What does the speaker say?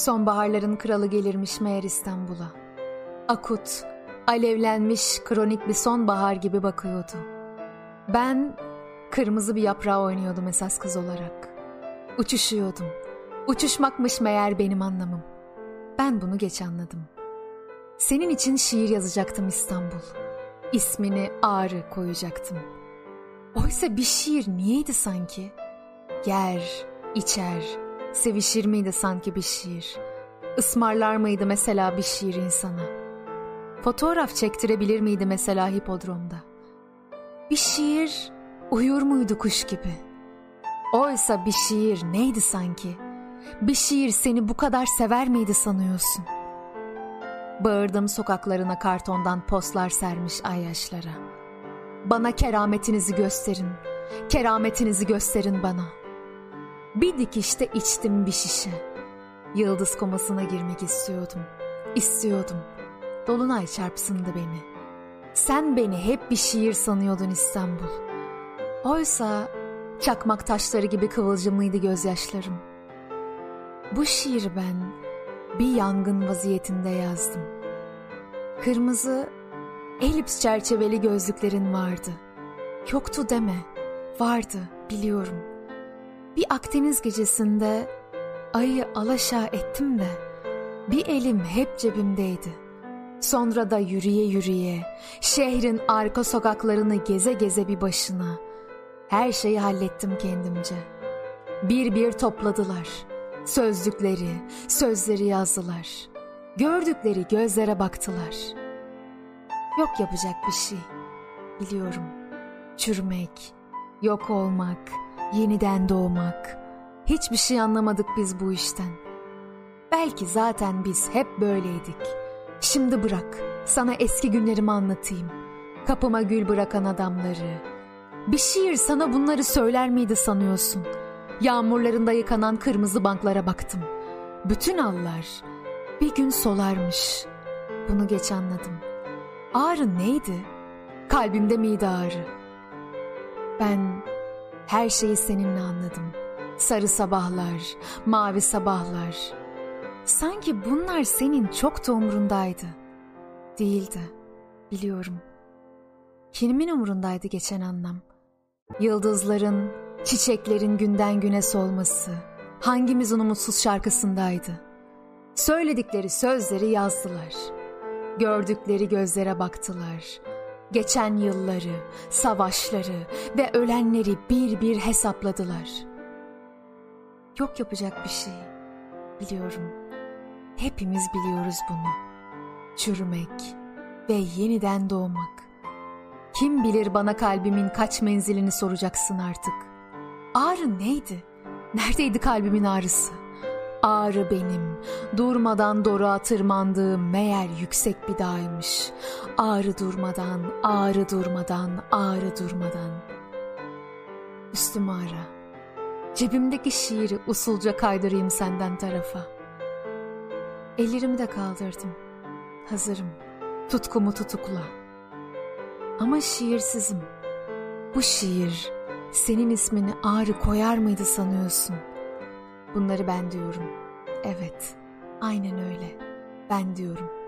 Sonbaharların kralı gelirmiş meğer İstanbul'a. Akut, alevlenmiş kronik bir sonbahar gibi bakıyordu. Ben kırmızı bir yaprağı oynuyordum esas kız olarak. Uçuşuyordum. Uçuşmakmış meğer benim anlamım. Ben bunu geç anladım. Senin için şiir yazacaktım İstanbul. İsmini Ağrı koyacaktım. Oysa bir şiir niyeydi sanki? Yer, içer, sevişir miydi sanki bir şiir? Ismarlar mıydı mesela bir şiir insana? Fotoğraf çektirebilir miydi mesela hipodromda? Bir şiir uyur muydu kuş gibi? Oysa bir şiir neydi sanki? Bir şiir seni bu kadar sever miydi sanıyorsun? Bağırdım sokaklarına kartondan postlar sermiş ay yaşlara. Bana kerametinizi gösterin, kerametinizi gösterin bana. Bir dikişte içtim bir şişe. Yıldız komasına girmek istiyordum, istiyordum. Dolunay çarpsındı beni. Sen beni hep bir şiir sanıyordun İstanbul. Oysa çakmak taşları gibi kıvılcımlıydı gözyaşlarım. Bu şiiri ben bir yangın vaziyetinde yazdım. Kırmızı elips çerçeveli gözlüklerin vardı. Yoktu deme, vardı biliyorum. Bir Akdeniz gecesinde ayı alaşağı ettim de bir elim hep cebimdeydi. Sonra da yürüye yürüye şehrin arka sokaklarını geze geze bir başına her şeyi hallettim kendimce. Bir bir topladılar.'' Sözlükleri, sözleri yazdılar. Gördükleri gözlere baktılar. Yok yapacak bir şey. Biliyorum. Çürümek, yok olmak, yeniden doğmak. Hiçbir şey anlamadık biz bu işten. Belki zaten biz hep böyleydik. Şimdi bırak, sana eski günlerimi anlatayım. Kapıma gül bırakan adamları. Bir şiir sana bunları söyler miydi sanıyorsun?'' Yağmurlarında yıkanan kırmızı banklara baktım. Bütün allar bir gün solarmış. Bunu geç anladım. Ağrı neydi? Kalbimde miydi ağrı? Ben her şeyi seninle anladım. Sarı sabahlar, mavi sabahlar. Sanki bunlar senin çok da umurundaydı. Değildi, biliyorum. Kimin umurundaydı geçen anlam? Yıldızların, Çiçeklerin günden güne solması hangimizin umutsuz şarkısındaydı? Söyledikleri sözleri yazdılar. Gördükleri gözlere baktılar. Geçen yılları, savaşları ve ölenleri bir bir hesapladılar. Yok yapacak bir şey. Biliyorum. Hepimiz biliyoruz bunu. Çürümek ve yeniden doğmak. Kim bilir bana kalbimin kaç menzilini soracaksın artık. Ağrı neydi? Neredeydi kalbimin ağrısı? Ağrı benim, durmadan doruğa tırmandığım meğer yüksek bir dağymış. Ağrı durmadan, ağrı durmadan, ağrı durmadan. Üstüm ağrı. Cebimdeki şiiri usulca kaydırayım senden tarafa. Ellerimi de kaldırdım. Hazırım. Tutkumu tutukla. Ama şiirsizim. Bu şiir senin ismini ağrı koyar mıydı sanıyorsun? Bunları ben diyorum. Evet, aynen öyle. Ben diyorum.